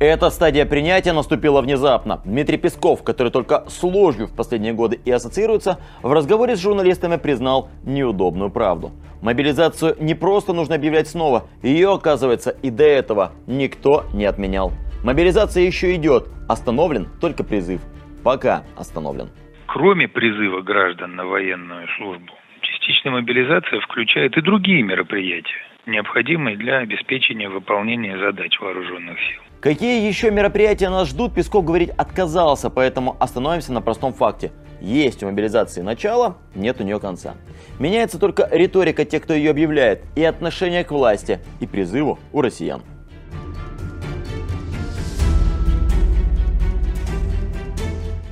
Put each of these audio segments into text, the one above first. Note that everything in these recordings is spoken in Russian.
Эта стадия принятия наступила внезапно. Дмитрий Песков, который только с ложью в последние годы и ассоциируется, в разговоре с журналистами признал неудобную правду. Мобилизацию не просто нужно объявлять снова, ее, оказывается, и до этого никто не отменял. Мобилизация еще идет, остановлен только призыв. Пока остановлен. Кроме призыва граждан на военную службу, частичная мобилизация включает и другие мероприятия, необходимые для обеспечения выполнения задач вооруженных сил. Какие еще мероприятия нас ждут, Песков говорить отказался, поэтому остановимся на простом факте. Есть у мобилизации начало, нет у нее конца. Меняется только риторика тех, кто ее объявляет, и отношение к власти, и призыву у россиян.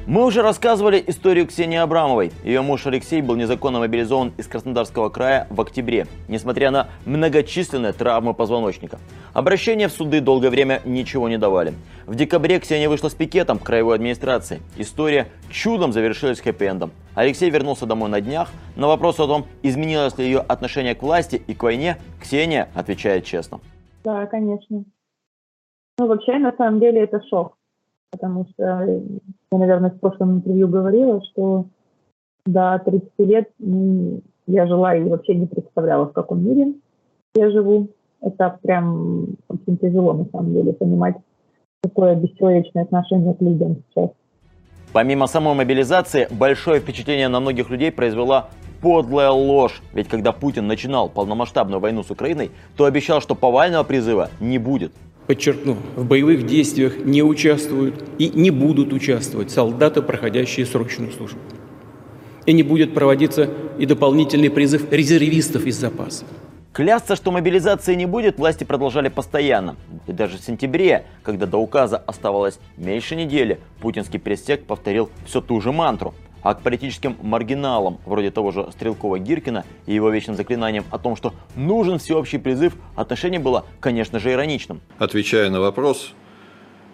Мы уже рассказывали историю Ксении Абрамовой. Ее муж Алексей был незаконно мобилизован из Краснодарского края в октябре, несмотря на многочисленные травмы позвоночника. Обращения в суды долгое время ничего не давали. В декабре Ксения вышла с пикетом к краевой администрации. История чудом завершилась хэппи-эндом. Алексей вернулся домой на днях. На вопрос о том, изменилось ли ее отношение к власти и к войне, Ксения отвечает честно. Да, конечно. Ну, вообще, на самом деле, это шок потому что я, наверное, в прошлом интервью говорила, что до 30 лет ну, я жила и вообще не представляла, в каком мире я живу. Это прям очень тяжело, на самом деле, понимать, какое бесчеловечное отношение к людям сейчас. Помимо самой мобилизации, большое впечатление на многих людей произвела подлая ложь. Ведь когда Путин начинал полномасштабную войну с Украиной, то обещал, что повального призыва не будет. Подчеркну, в боевых действиях не участвуют и не будут участвовать солдаты, проходящие срочную службу. И не будет проводиться и дополнительный призыв резервистов из запаса. Клясться, что мобилизации не будет, власти продолжали постоянно. И даже в сентябре, когда до указа оставалось меньше недели, путинский пресс повторил все ту же мантру – а к политическим маргиналам, вроде того же Стрелкова-Гиркина и его вечным заклинанием о том, что нужен всеобщий призыв, отношение было, конечно же, ироничным. Отвечая на вопрос,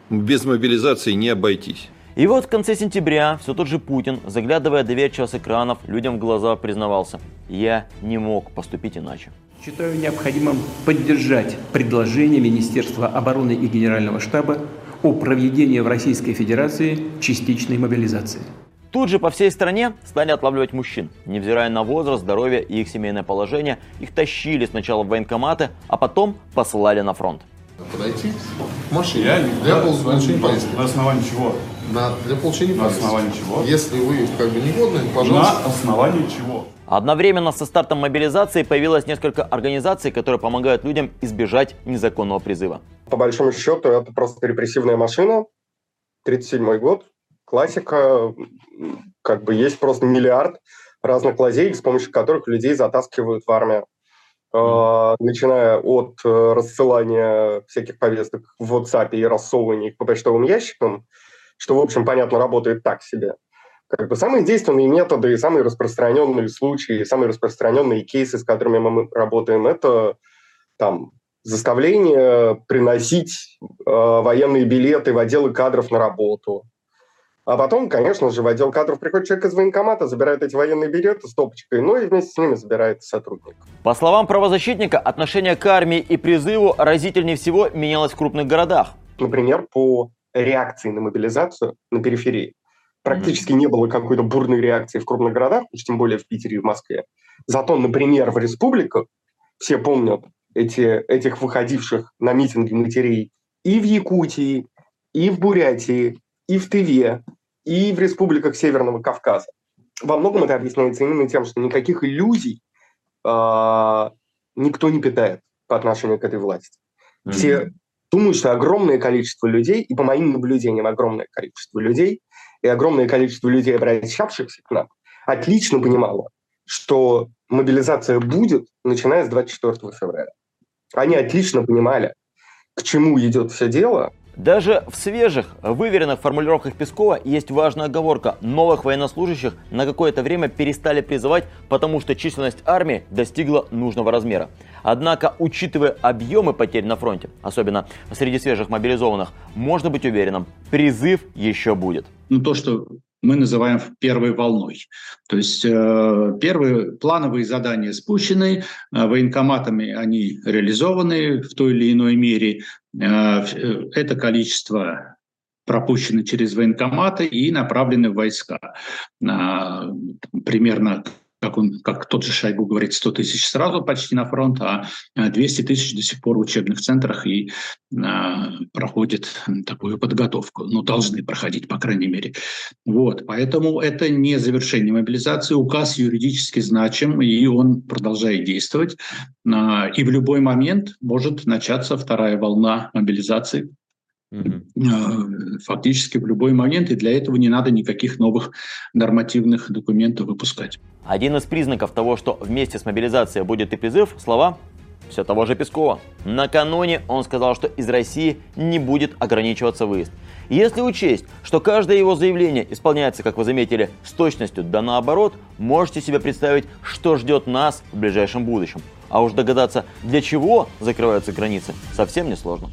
без мобилизации не обойтись. И вот в конце сентября все тот же Путин, заглядывая доверчиво с экранов, людям в глаза признавался, я не мог поступить иначе. Считаю необходимым поддержать предложение Министерства обороны и Генерального штаба о проведении в Российской Федерации частичной мобилизации. Тут же по всей стране стали отлавливать мужчин. Невзирая на возраст, здоровье и их семейное положение, их тащили сначала в военкоматы, а потом посылали на фронт. Подойти к машине Я для получения поездки. На основании чего? На, для получения На поездки. основании чего? Если вы как бы негодны, пожалуйста. На основании чего? Одновременно со стартом мобилизации появилось несколько организаций, которые помогают людям избежать незаконного призыва. По большому счету это просто репрессивная машина. 37 год, классика, как бы есть просто миллиард разных лазей, с помощью которых людей затаскивают в армию. Uh, начиная от uh, рассылания всяких повесток в WhatsApp и рассовывания их по почтовым ящикам, что, в общем, понятно, работает так себе. Как бы самые действенные методы самые распространенные случаи, самые распространенные кейсы, с которыми мы работаем, это там заставление приносить э, военные билеты в отделы кадров на работу, а потом, конечно же, в отдел кадров приходит человек из военкомата, забирает эти военные билеты с топочкой, ну и вместе с ними забирает сотрудник. По словам правозащитника, отношение к армии и призыву разительнее всего менялось в крупных городах. Например, по реакции на мобилизацию на периферии. Практически mm-hmm. не было какой-то бурной реакции в крупных городах, уж тем более в Питере и в Москве. Зато, например, в республиках все помнят эти, этих выходивших на митинги матерей и в Якутии, и в Бурятии, и в Тыве, и в республиках Северного Кавказа. Во многом это объясняется именно тем, что никаких иллюзий э, никто не питает по отношению к этой власти. Mm-hmm. Все думают, что огромное количество людей, и по моим наблюдениям огромное количество людей, и огромное количество людей, обращавшихся к нам, отлично понимало, что мобилизация будет, начиная с 24 февраля. Они отлично понимали, к чему идет все дело, даже в свежих, выверенных формулировках Пескова есть важная оговорка. Новых военнослужащих на какое-то время перестали призывать, потому что численность армии достигла нужного размера. Однако, учитывая объемы потерь на фронте, особенно среди свежих мобилизованных, можно быть уверенным, призыв еще будет. Ну, то, что мы называем первой волной. То есть э, первые плановые задания спущены, э, военкоматами они реализованы в той или иной мере. Э, это количество пропущены через военкоматы и направлены в войска. Примерно как, он, как тот же Шойгу говорит, 100 тысяч сразу почти на фронт, а 200 тысяч до сих пор в учебных центрах и а, проходят такую подготовку. Ну, должны проходить, по крайней мере. Вот, поэтому это не завершение мобилизации. Указ юридически значим, и он продолжает действовать. А, и в любой момент может начаться вторая волна мобилизации, угу. фактически в любой момент, и для этого не надо никаких новых нормативных документов выпускать. Один из признаков того, что вместе с мобилизацией будет и призыв, слова все того же Пескова. Накануне он сказал, что из России не будет ограничиваться выезд. Если учесть, что каждое его заявление исполняется, как вы заметили, с точностью да наоборот, можете себе представить, что ждет нас в ближайшем будущем. А уж догадаться, для чего закрываются границы, совсем несложно.